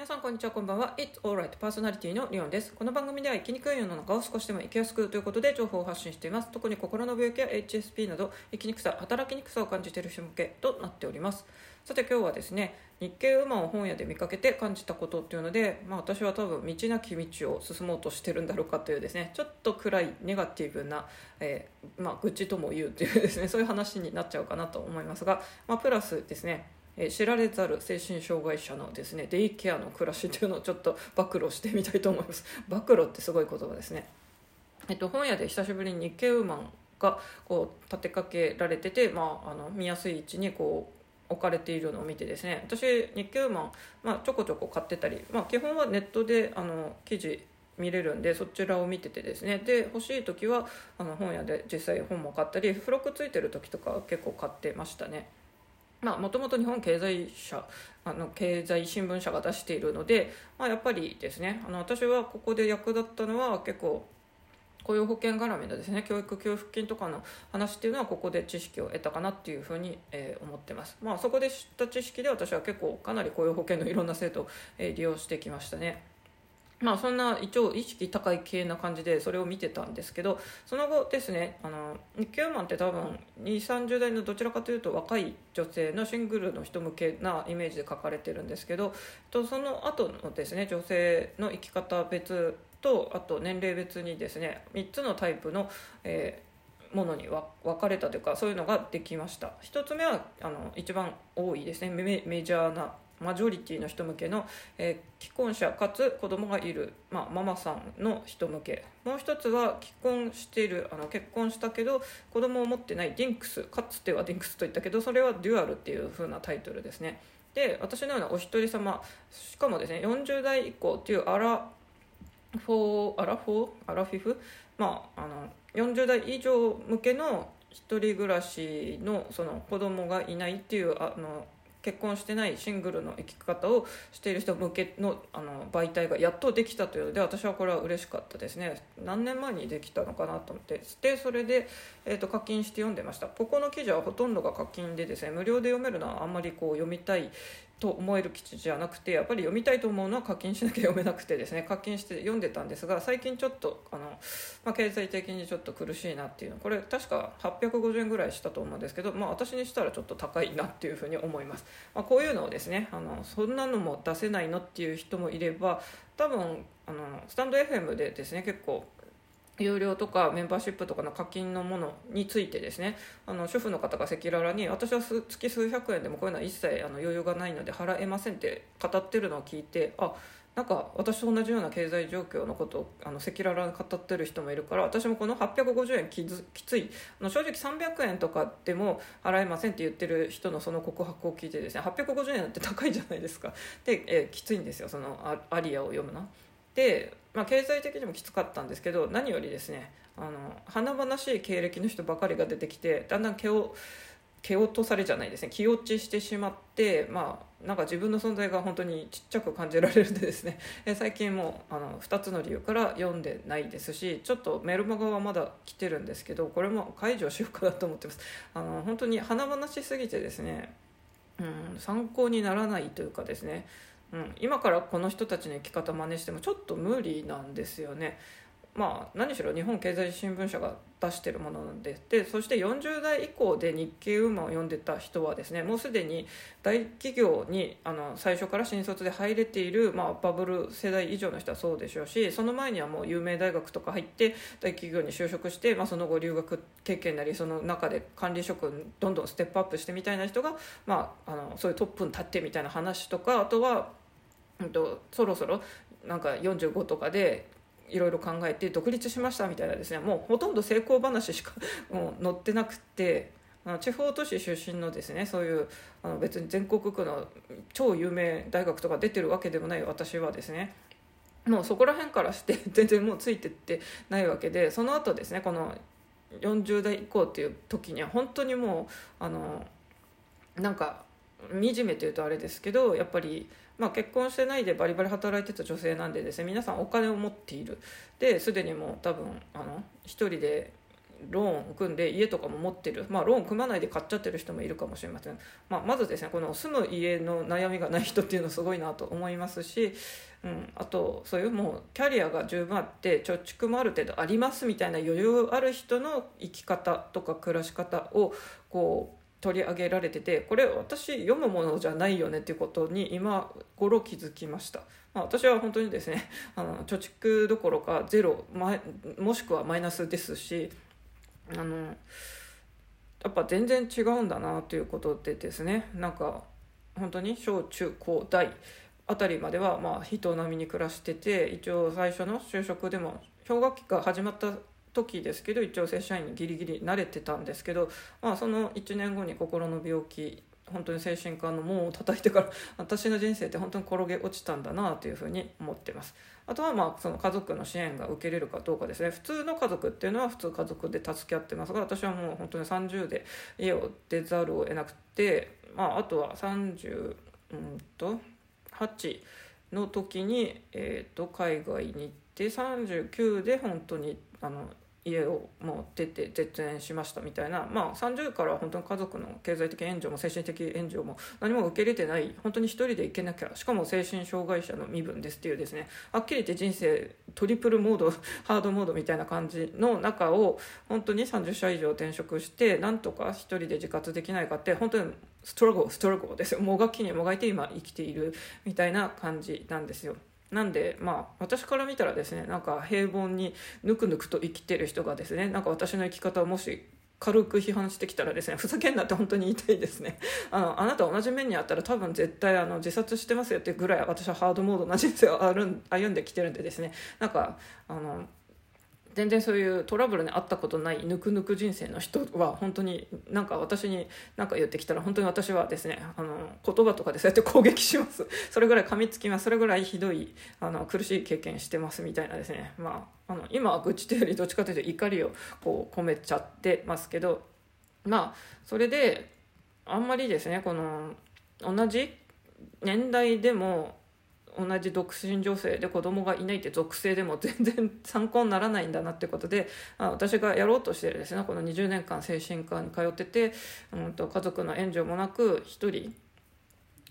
皆さんこんにちはこんばんは。It's Alright パーソナリティのリオンです。この番組では生きにくい世の中を少しでも生きやすくということで情報を発信しています。特に心の病気や HSP など生きにくさ働きにくさを感じている人向けとなっております。さて今日はですね日経ウーマンを本屋で見かけて感じたことっていうので、まあ、私は多分道なき道を進もうとしてるんだろうかというですねちょっと暗いネガティブな、えーまあ、愚痴とも言うというですねそういう話になっちゃうかなと思いますが、まあ、プラスですねえ知られざる精神障害者のですねデイケアの暮らしというのをちょっと暴露してみたいと思います。暴露ってすごい言葉ですね。えっと本屋で久しぶりに日経ウーマンがこう立てかけられてて、まあ、あの見やすい位置にこう置かれているのを見てですね私日経ウーマン、まあ、ちょこちょこ買ってたり、まあ、基本はネットであの記事見れるんでそちらを見ててですねで欲しい時はあの本屋で実際本も買ったり付録ついてる時とか結構買ってましたね、もともと日本経済社あの経済新聞社が出しているので、まあ、やっぱりですねあの私はここで役立ったのは結構雇用保険絡みのですね教育給付金とかの話っていうのはここで知識を得たかなっていうふうに、えー思ってます。まあそこで知った知識で私は結構かなり雇用保険のいろんな制度を、えー利用してきましたね。まあそんな一応意識高い系な感じでそれを見てたんですけどその後ですねあの日経マンって多分2 3 0代のどちらかというと若い女性のシングルの人向けなイメージで書かれてるんですけどとその後のですね女性の生き方別とあと年齢別にですね3つのタイプの、えーものに分かれたというかそういうのができました。一つ目はあの一番多いですねメジャーなマジョリティの人向けの、えー既婚者かつ子供がいる、まあ、ママさんの人向け。もう一つは既婚しているあの結婚したけど子供を持ってないディンクスかつてはディンクスと言ったけどそれはデュアルっていう風なタイトルですね。で私のようなお一人様しかもですね40代以降っていうアラフォーアラフォーアラフィフ？まああの40代以上向けの一人暮らしのその子供がいないっていうあの結婚してないシングルの生き方をしている人向けのあの媒体がやっとできたというので私はこれは嬉しかったですね。何年前にできたのかなと思って。でそれで、えー、と課金して読んでました。ここの記事はほとんどが課金でですね無料で読めるのはあんまりこう読みたいと思える記事じゃなくてやっぱり読みたいと思うのは課金しなきゃ読めなくてですね。課金して読んでたんですが最近ちょっとあの、まあ、経済的にちょっと苦しいなっていうの。これ確か850円ぐらいしたと思うんですけど、まあ、私にしたらちょっと高いなっていうふうに思います、まあ、こういうのをですねあのそんなのも出せないのっていう人もいれば多分あのスタンド FM でですね結構有料とかメンバーシップとかの課金のものについてですね。あの主婦の方が赤裸々に私は月数百円でもこういうのは一切あの余裕がないので払えませんって語ってるのを聞いてあなんか私と同じような経済状況のことをあの赤裸々に語ってる人もいるから私もこの850円きつい。あの正直300円とかでも払えませんって言ってる人のその告白を聞いてですね850円って高いじゃないですか。で、えーきついんですよそのアアリアを読むの。で、まあ、経済的にもきつかったんですけど何よりですねあの華々しい経歴の人ばかりが出てきてだんだん毛を蹴落とされじゃないですね気落ちしてしまってまあなんか自分の存在が本当にちっちゃく感じられるんでですね 最近もあの2つの理由から読んでないですしちょっとメルマガはまだ来てるんですけどこれも解除しようかなと思ってます。あの本当に華々しすぎてですね、うん、参考にならないというかですねうん、今からこの人たちの生き方真似してもちょっと無理なんですよね。まあ、何しろ日本経済新聞社が出してるものなんででそして40代以降で日経ウーマンを読んでた人はですねもうすでに大企業にあの最初から新卒で入れている、まあ、バブル世代以上の人はそうでしょうしその前にはもう有名大学とか入って大企業に就職して、まあ、その後留学経験なりその中で管理職どんどんステップアップしてみたいな人が、まあ、あのそういうトップに立ってみたいな話とかあとはうんとそろそろなんか45とかでいろいろ考えて独立しましたみたいなですね。もうほとんど成功話しか もう載ってなくて。あの地方都市出身のですねそういうあの別に全国区の超有名大学とか出てるわけでもない私はですね。もうそこら辺からして 全然もうついてってないわけでその後ですねこの40代以降っていう時には本当にもうあのなんか惨めというとあれですけどやっぱり、まあ、結婚してないでバリバリ働いてた女性なんでですね皆さんお金を持っている。ですでにもう多分あの一人でローンを組んで家とかも持ってる、まあ、ローン組まないで買っちゃってる人もいるかもしれません、まあ、まずですねこの住む家の悩みがない人っていうのすごいなと思いますし、うん、あとそういうもうキャリアが十分あって貯蓄もある程度ありますみたいな余裕ある人の生き方とか暮らし方をこう取り上げられててこれ私読むものじゃないよねっていうことに今頃気づきました、まあ、私は本当にですね あの貯蓄どころかゼロもしくはマイナスですしあのやっぱ全然違うんだなということでですねなんか本当に小中高大あたりまではまあ人並みに暮らしてて一応最初の就職でも氷河期が始まった時ですけど一応正社員にギリギリ慣れてたんですけど、まあ、その1年後に心の病気本当に精神科の門を叩いてから私の人生って本当に転げ落ちたんだなというふうに思ってます。あとはまあその家族の支援が受けれるかどうかですね。普通の家族っていうのは普通家族で助け合ってますが私はもう本当に30で家を出ざるを得なくて、まあ、あとは30うんと8の時に、えー、と海外に行ってで39で本当にあの家をもう出て絶縁しましたみたいな、まあ、30から本当に家族の経済的援助も精神的援助も何も受け入れてない本当に一人で行けなきゃしかも精神障害者の身分ですっていうですね。はっきり言って人生トリプルモード ハードモードみたいな感じの中を本当に30社以上転職してなんとか一人で自活できないかって本当にストラゴストラゴですよ。もがきにもがいて今生きているみたいな感じなんですよ。なんでまあ私から見たらですねなんか平凡にぬくぬくと生きてる人がですねなんか私の生き方をもし軽く批判してきたらですねふざけんなって本当に言いたいですね。あのあなた同じ面にあったら多分絶対あの自殺してますよっていうぐらい私はハードモードな人生を歩んできてるんでですね。なんかあの全然そういうトラブルに遭ったことないぬくぬく人生の人は本当になんか私に何か言ってきたら本当に私はですねあの言葉とかでそうやって攻撃します。それぐらい噛みつきます。それぐらいひどいあの苦しい経験してますみたいなですね。まああの今は愚痴というよりどっちかというと怒りをこう込めちゃってますけどまあそれであんまりですねこの同じ年代でも同じ独身女性で子供がいないって属性でも全然参考にならないんだなってことでまあ私がやろうとしてるですねこの20年間精神科に通ってて、うんと、家族の援助もなく1人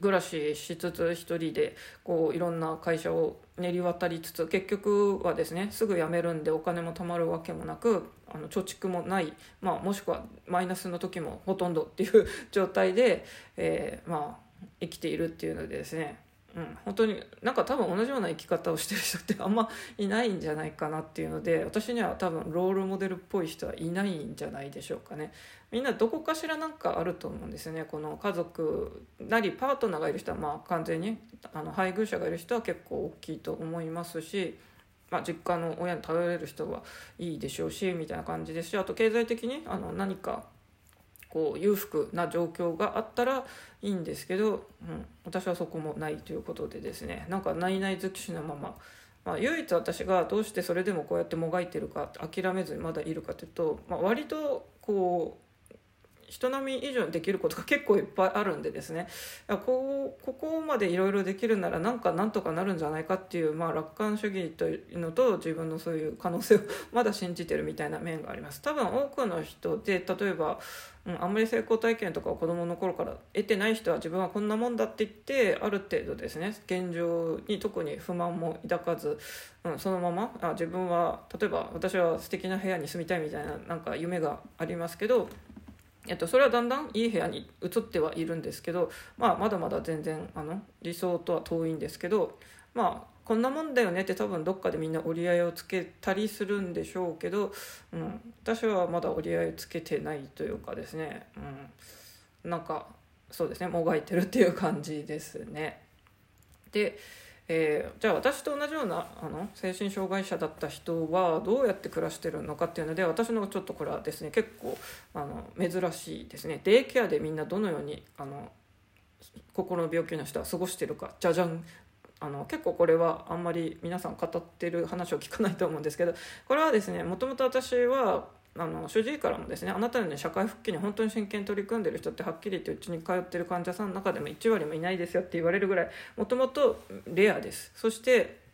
暮らししつつ1人でこういろんな会社を練り渡りつつ結局はですねすぐ辞めるんでお金も貯まるわけもなくあの貯蓄もない、まあ、もしくはマイナスの時もほとんどっていう状態で、えー、まあ、生きているっていうのでですねうん、本当になんか多分同じような生き方をしてる人ってあんまいないんじゃないかなっていうので私には多分ロールモデルっぽい人はいないんじゃないでしょうかね。みんなどこかしらなんかあると思うんですよね。この家族なりパートナーがいる人はまあ完全にあの配偶者がいる人は結構大きいと思いますしまあ、実家の親に頼れる人はいいでしょうしみたいな感じですしあと経済的にあの何かこう裕福な状況があったらいいんですけど、うん、私はそこもないということでですね。なんかないない尽くしのまま、まあ、唯一私がどうしてそれでもこうやってもがいてるか諦めずにまだいるかというと、まあ、割とこう人並み以上にできることが結構いっぱいあるんでですね。こうここまでいろいろできるならなんかなんとかなるんじゃないかっていう、まあ、楽観主義というのと自分のそういう可能性を まだ信じてるみたいな面があります。多分多くの人で例えば、うん、あんまり成功体験とかを子どもの頃から得てない人は自分はこんなもんだって言ってある程度ですね現状に特に不満も抱かず、うん、そのままあ自分は例えば私は素敵な部屋に住みたいみたいななんか夢がありますけどえっと、それはだんだんいい部屋に移ってはいるんですけど、まあ、まだまだ全然あの理想とは遠いんですけど、まあ、こんなもんだよねって多分どっかでみんな折り合いをつけたりするんでしょうけど、うん、私はまだ折り合いをつけてないというかですね、うん、なんかそうですねもがいてるっていう感じですね。でえー、じゃあ私と同じようなあの精神障害者だった人はどうやって暮らしてるのかっていうので私のちょっとこれはですね結構あの珍しいですね。デイケアでみんなどのようにあの心の病気の人は過ごしてるかじゃじゃん。あの結構これはあんまり皆さん語ってる話を聞かないと思うんですけどこれはですねもともと私はあの主治医からもですねあなたのように社会復帰に本当に真剣に取り組んでる人ってはっきり言ってうちに通ってる患者さんの中でも1割もいないですよって言われるぐらいもともとレアです。そして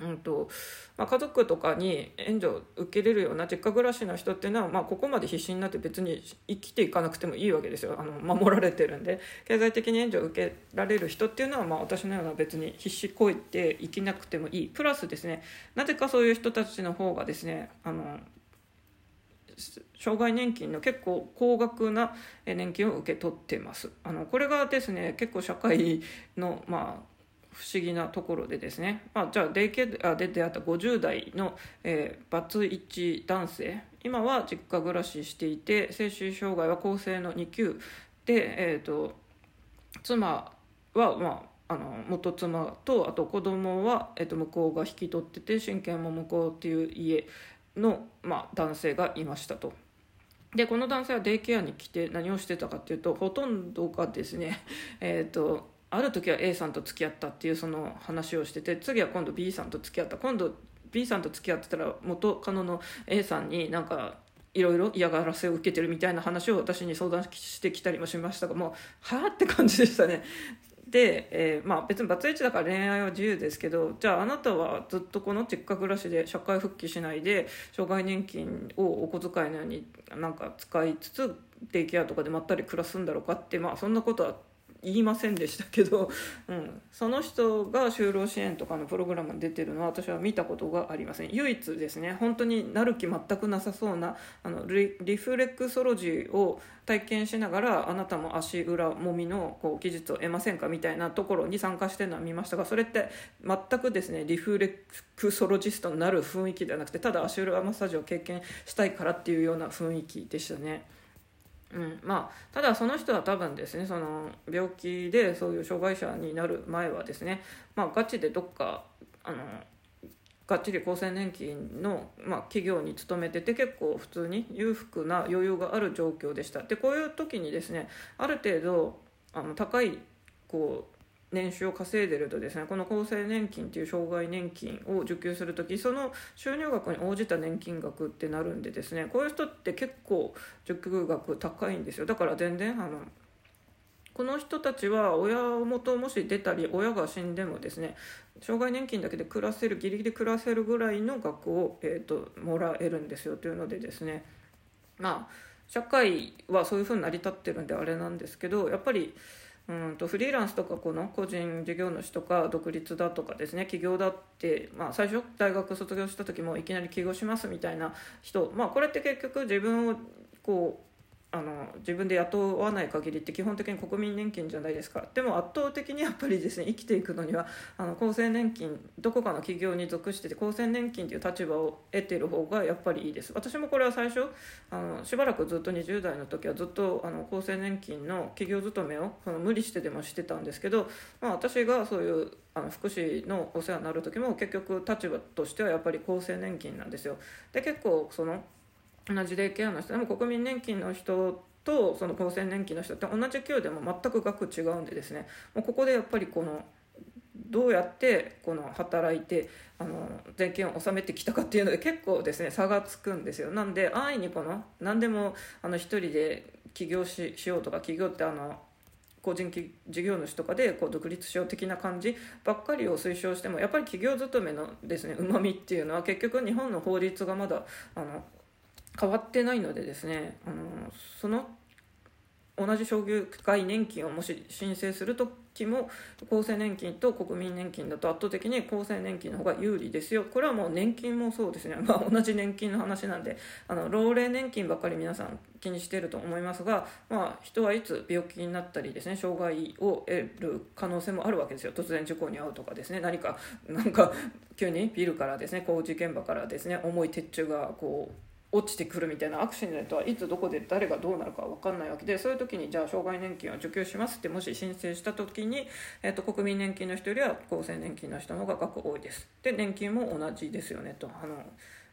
うんとまあ、家族とかに援助を受けれるような実家暮らしの人っていうのは、まあ、ここまで必死になって別に生きていかなくてもいいわけですよ。あの守られてるんで。経済的に援助を受けられる人っていうのは、まあ、私のような別に必死こいて生きなくてもいい。プラスですねなぜかそういう人たちの方がですねあの障害年金の結構高額な年金を受け取ってます。あのこれがですね結構社会のまあ不思議なところでですね、まあ、じゃあデイケアで出会った50代の、えー、バツイチ男性。今は実家暮らししていて精神障害は高性の2級で、えーと、妻は、まあ、あの元妻とあと子供は、えーと、向こうが引き取ってて親権も向こうっていう家の、まあ、男性がいましたと。でこの男性はデイケアに来て何をしてたかっていうとほとんどがですね えっ、ー、とある時は A さんと付き合ったっていうその話をしてて次は今度 B さんと付き合った今度 B さんと付き合ってたら元カノの A さんになんかいろいろ嫌がらせを受けてるみたいな話を私に相談してきたりもしましたがもうはあって感じでしたね。で、えー、まあ、別にバツイチだから恋愛は自由ですけどじゃああなたはずっとこの実家暮らしで社会復帰しないで障害年金をお小遣いのようになんか使いつつデイケアとかでまったり暮らすんだろうかってまあそんなことは言いませんでしたけど、うん、その人が就労支援とかのプログラムに出てるのは私は見たことがありません。唯一ですね。本当になる気全くなさそうなあのリフレクソロジーを体験しながらあなたも足裏もみのこう技術を得ませんかみたいなところに参加してるのは見ましたがそれって全くですねリフレクソロジストになる雰囲気ではなくてただ足裏マッサージを経験したいからっていうような雰囲気でしたね。うん。まあ、ただその人は多分ですねその病気でそういう障害者になる前はですね、まあ、ガチでどっかあのがっちり厚生年金の、まあ、企業に勤めてて結構普通に裕福な余裕がある状況でした。でこういう時にですねある程度あの高いこう年収を稼いでるとですねこの厚生年金っていう障害年金を受給する時その収入額に応じた年金額ってなるんでですねこういう人って結構受給額高いんですよ。だから全然あのこの人たちは親元もし出たり親が死んでもですね障害年金だけで暮らせるギリギリ暮らせるぐらいの額を、えーと、ともらえるんですよ。というのでですねまあ社会はそういうふうに成り立ってるんであれなんですけどやっぱりうんとフリーランスとかこの個人事業主とか独立だとかですね起業だって、まあ、最初大学卒業した時もいきなり起業しますみたいな人、まあ、これって結局自分をこうあの自分で雇わない限りって基本的に国民年金じゃないですか。でも圧倒的にやっぱりですね生きていくのにはあの厚生年金どこかの企業に属してて厚生年金という立場を得ている方がやっぱりいいです。私もこれは最初あのしばらくずっと20代の時はずっとあの厚生年金の企業勤めをその無理してでもしてたんですけど、まあ、私がそういうあの福祉のお世話になる時も結局立場としてはやっぱり厚生年金なんですよ。で結構その同じデイケアの人。でも国民年金の人とその厚生年金の人って同じ給でも全く額違うんでですね。もうここでやっぱりこのどうやってこの働いてあの税金を納めてきたかっていうので結構ですね差がつくんですよ。なんで安易にこの何でもあの一人で起業ししようとか起業ってあの個人事業主とかでこう独立しよう的な感じばっかりを推奨してもやっぱり企業勤めのですねうまみっていうのは結局日本の法律がまだあの変わってないのでですねあのその同じ障害年金をもし申請する時も厚生年金と国民年金だと圧倒的に厚生年金の方が有利ですよ。これはもう年金もそうですね、まあ、同じ年金の話なんであの老齢年金ばっかり皆さん気にしてると思いますが、まあ、人はいつ病気になったりですね障害を得る可能性もあるわけですよ。突然事故に遭うとかですね。何かなんか急にビルからですね工事現場からですね重い鉄柱がこう落ちてくるみたいなアクシデントはいつどこで誰がどうなるか分かんないわけでそういう時にじゃあ障害年金を受給しますってもし申請した時に、えーと、国民年金の人よりは厚生年金の人の方が額多いです。で年金も同じですよねと。あの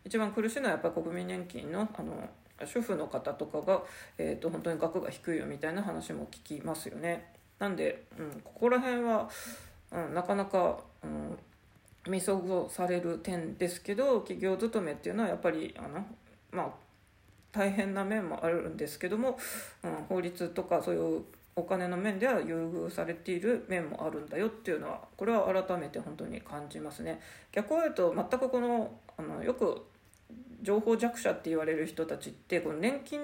一番苦しいのはやっぱり国民年金のあの主婦の方とかが、えーと、本当に額が低いよみたいな話も聞きますよね。なんで、うん、ここら辺は、うん、なかなか、うん見過ごされる点ですけど企業勤めっていうのはやっぱりあのまあ大変な面もあるんですけども、うん、法律とかそういうお金の面では優遇されている面もあるんだよっていうのはこれは改めて本当に感じますね。逆を言うと全くこのあのよく情報弱者って言われる人たちってこの年金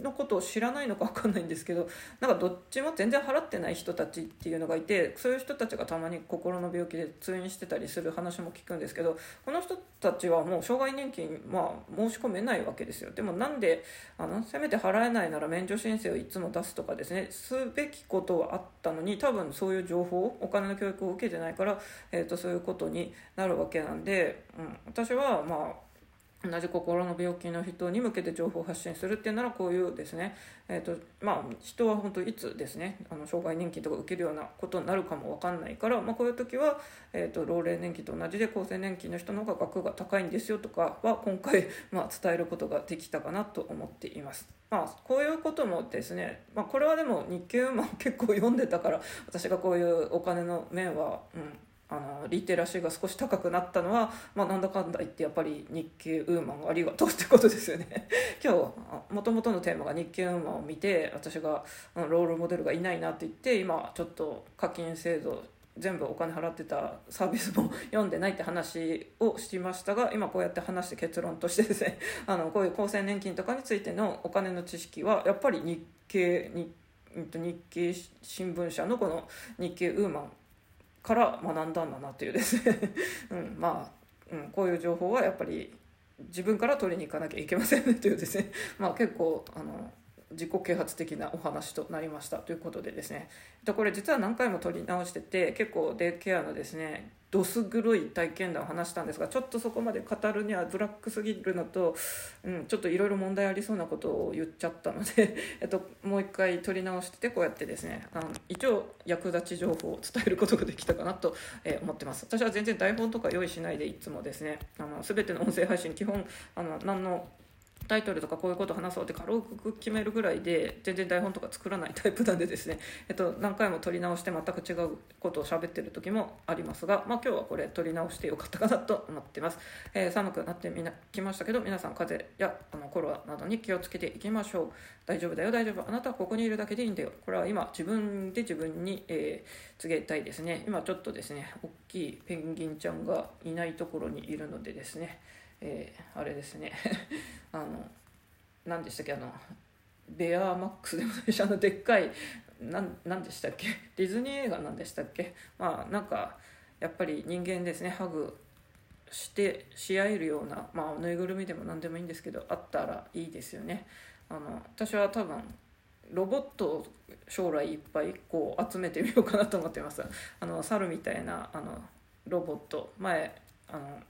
のことを知らないのか分かんないんですけどなんかどっちも全然払ってない人たちっていうのがいてそういう人たちがたまに心の病気で通院してたりする話も聞くんですけどこの人たちはもう障害年金、まあ、申し込めないわけですよ。でもなんであのせめて払えないなら免除申請をいつも出すとかですねすべきことはあったのに多分そういう情報お金の教育を受けてないから、えー、とそういうことになるわけなんで、うん、私はまあ同じ心の病気の人に向けて情報発信するっていうならこういうですね、えーとまあ、人は本当いつですねあの障害年金とか受けるようなことになるかも分かんないから、まあ、こういう時は、えーと、老齢年金と同じで厚生年金の人の方が額が高いんですよとかは今回、まあ、伝えることができたかなと思っています。まあ、こういうこともですね、まあ、これはでも日経も結構読んでたから私がこういうお金の面は、うん、あのリテラシーが少し高くなったのは、まあ、なんだかんだ言ってやっぱり日経ウーマンありがとうってことですよね。今日もともとのテーマが日経ウーマンを見て私がロールモデルがいないなって言って今ちょっと課金制度全部お金払ってたサービスも読んでないって話をしましたが今こうやって話して結論としてですね あのこういう厚生年金とかについてのお金の知識はやっぱり日経日日経新聞社のこの日経ウーマンから学んだんだなというですね。うん、まあ、うん、こういう情報はやっぱり自分から取りに行かなきゃいけませんねというですね、まあ、結構あの自己啓発的なお話となりましたということでですね。これ実は何回も取り直してて結構デイケアのですねどす黒い体験談を話したんですがちょっとそこまで語るにはブラックすぎるのと、うん、ちょっといろいろ問題ありそうなことを言っちゃったので、えっと、もう一回取り直しててこうやってですねあの一応役立ち情報を伝えることができたかなと、え、思ってます。私は全然台本とか用意しないでいつもですねあの全ての音声配信基本あの何のタイトルとかこういうこと話そうって軽く決めるぐらいで全然台本とか作らないタイプなんでですね、えっと、何回も撮り直して全く違うことを喋ってる時もありますが、まあ、今日はこれ撮り直してよかったかなと思ってます、えー、寒くなってみなきましたけど皆さん風邪やあのコロナなどに気をつけていきましょう。大丈夫だよ大丈夫。あなたはここにいるだけでいいんだよ。これは今自分で自分に、えー、告げたいですね。今ちょっとですね大きいペンギンちゃんがいないところにいるのでですね。えー、あれですね。あの何でしたっけあのベアーマックスでもないしあのでっかい何でしたっけ？ディズニー映画なんでしたっけ？まあなんかやっぱり人間ですね。ハグしてし合えるような、まあ、ぬいぐるみでも何でもいいんですけどあったらいいですよね。あの私は多分ロボットを将来いっぱいこう集めてみようかなと思ってます。あの猿みたいなあのロボット。前あの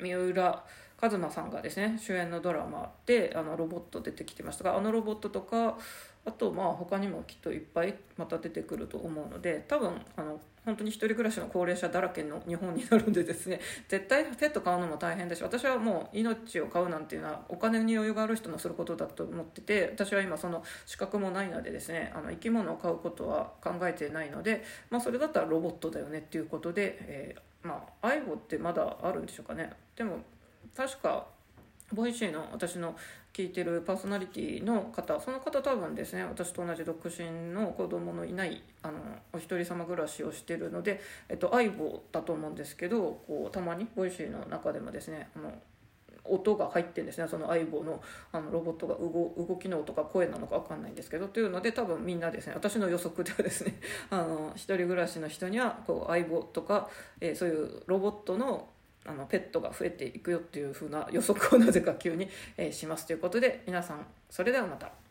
三浦一馬さんがですね主演のドラマであのロボット出てきてましたがあのロボットとかあとまあ他にもきっといっぱいまた出てくると思うので多分あの本当に一人暮らしの高齢者だらけの日本になるんでですね 絶対ペット飼うのも大変だし私はもう命を飼うなんていうのはお金に余裕がある人のすることだと思ってて私は今その資格もないのでですねあの生き物を飼うことは考えてないので、まあ、それだったらロボットだよねっていうことで、えー、まあ、愛護ってまだあるんでしょうかね。でも確か Voicy の私の聞いてるパーソナリティの方その方多分ですね私と同じ独身の子供のいないあのお一人様暮らしをしてるので、えっと、相棒だと思うんですけどこうたまに Voicy の中でもですねあの音が入ってんですねその相棒のあのロボットが動動きの音か声なのか分かんないんですけどというので多分みんなですね私の予測ではですね あの一人暮らしの人にはこう相棒とか、えー、そういうロボットのあのペットが増えていくよっていう風な予測をなぜか急に、えー、しますということで皆さんそれではまた。